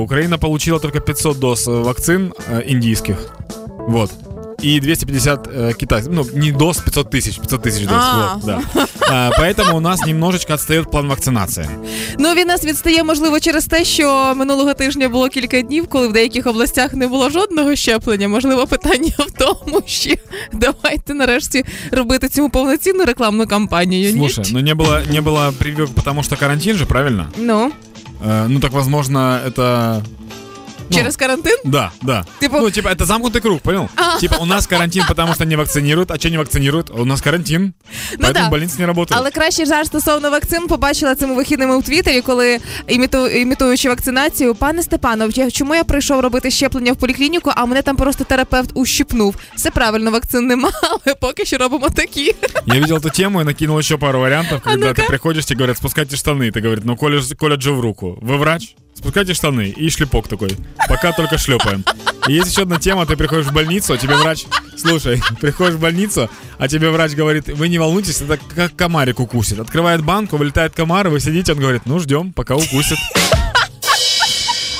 Украина получила только 500 доз э, вакцин э, индийских. Вот. И 250 э, китайцев. Ну, не доз, 500 тысяч. 500 тысяч доз. А. Вот, да. А, поэтому у нас немножечко отстает план вакцинации. Ну він нас відстає, можливо, через те, що минулого тижня було кілька днів, коли в деяких областях не було жодного щеплення. Можливо, питання в тому, що давайте нарешті робити цьому повноцінну рекламну кампанію. ні? Слушай, ну не было, не было прививок, потому что карантин же, правильно? Ну, Э, Ну так, возможно, это... ну, через карантин? Да, да. Типу- Ну, типа, это замкнутый круг, понял? А. Типа, у нас карантин, потому что не вакцинируют, а что не вакцинируют? У нас карантин, поэтому да. больницы не работают. Але краще жарт стосовно вакцин побачила цими вихідними у Твіттері, коли іміту, імітуючи вакцинацію, пане Степанов, я- чому я прийшов робити щеплення в поліклініку, а мене там просто терапевт ущипнув. Все правильно, вакцин нема, але поки що робимо такі. Я видел эту тему и накинул еще пару вариантов, когда ну-ка. ты приходишь, тебе говорят, спускайте штаны. Ты говоришь, ну колят, колят же в руку. Вы врач? Спускайте штаны. И шлепок такой. Пока только шлепаем. И есть еще одна тема, ты приходишь в больницу, а тебе врач... Слушай, приходишь в больницу, а тебе врач говорит, вы не волнуйтесь, это как комарик укусит. Открывает банку, вылетает комар, вы сидите, он говорит, ну ждем, пока укусит.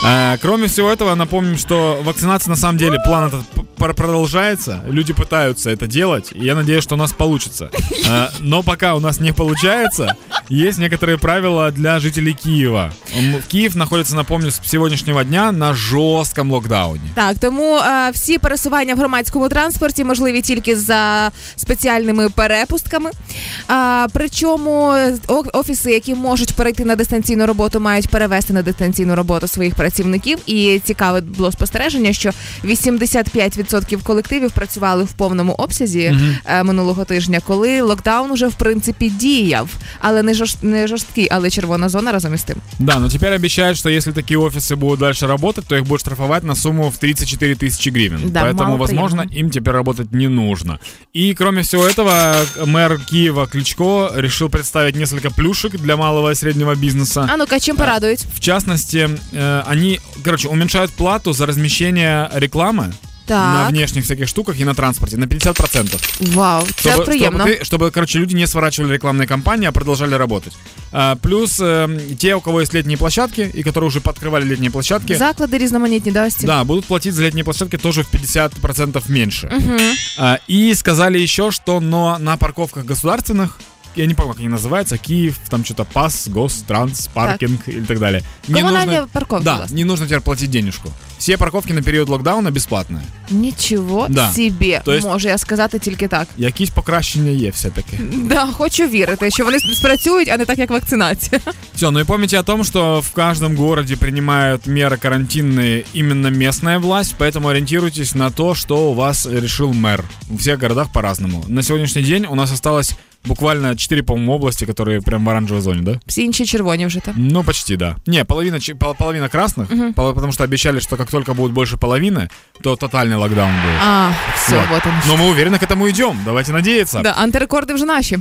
А, Кроме всего этого, напомним, что вакцинация на самом деле, план этот продолжается. Люди пытаются это делать, и я надеюсь, что у нас получится. А, Но пока у нас не получается, есть некоторые правила для жителей Киева. М, Киев находится, напомню, с сегодняшнего дня на жестком локдауне. Так, тому е, всі пересування в громадському транспорті можливі тільки за спеціальними перепустками. А, причому о- офіси, які можуть перейти на дистанційну роботу, мають перевести на дистанційну роботу своїх працівників. І цікаве було спостереження, що 85% колективів працювали в повному обсязі е, минулого тижня, коли локдаун уже в принципі діяв, але не жорст, не жорсткий, але червона зона разом із тим. Да, но теперь обещают, что если такие офисы будут дальше работать, то их будут штрафовать на сумму в 34 тысячи гривен. Да, Поэтому, мало возможно, приятно. им теперь работать не нужно. И, кроме всего этого, мэр Киева Кличко решил представить несколько плюшек для малого и среднего бизнеса. А ну-ка, чим порадують? В частности, э, они, короче, уменьшают плату за размещение рекламы на Так, внешних всяких штуках и на транспорте на 50%. вау, це Чтобы, приємно. чтобы, ты- чтобы, короче, люди не сворачивали рекламные кампании, а продолжали работать. А, плюс э, те, у кого есть летние площадки, и которые уже подкрывали летние площадки, Заклади різноманітні, да, ось ці? да, будут платить за летние площадки тоже в 50% меньше. Мгм. А, и сказали еще, что но на парковках государственных, я не помню, как они называются, Киев, там что-то ПАС, Гостранс, паркинг или так далее. Не Комунальні нужно, парковки. да, власне. не нужно теперь платить денежку. Все парковки на период локдауна бесплатные. Нічого Да. собі, То есть- можу я сказати тільки так. Якісь покращення є все-таки. Да, хочу вірити, що вони спрацюють, а не так, як вакцинація. Все, ну и помните о том, что в каждом городе принимают меры карантинные именно местная власть, поэтому ориентируйтесь на то, что у вас решил мэр. В всех городах по-разному. На сегодняшний день у нас осталось буквально 4, по-моему, области, которые прям в оранжевой зоне, да? Всі інші червоні вже там. Ну, почти, да. Не, половина, чи- пол- половина красных, пол- потому что обещали, что как только будет больше половины, то тотальный локдаун будет. А, все, Вот. вот он. Но мы уверенно к этому идем. Давайте надеяться. Да, антирекорди вже наші.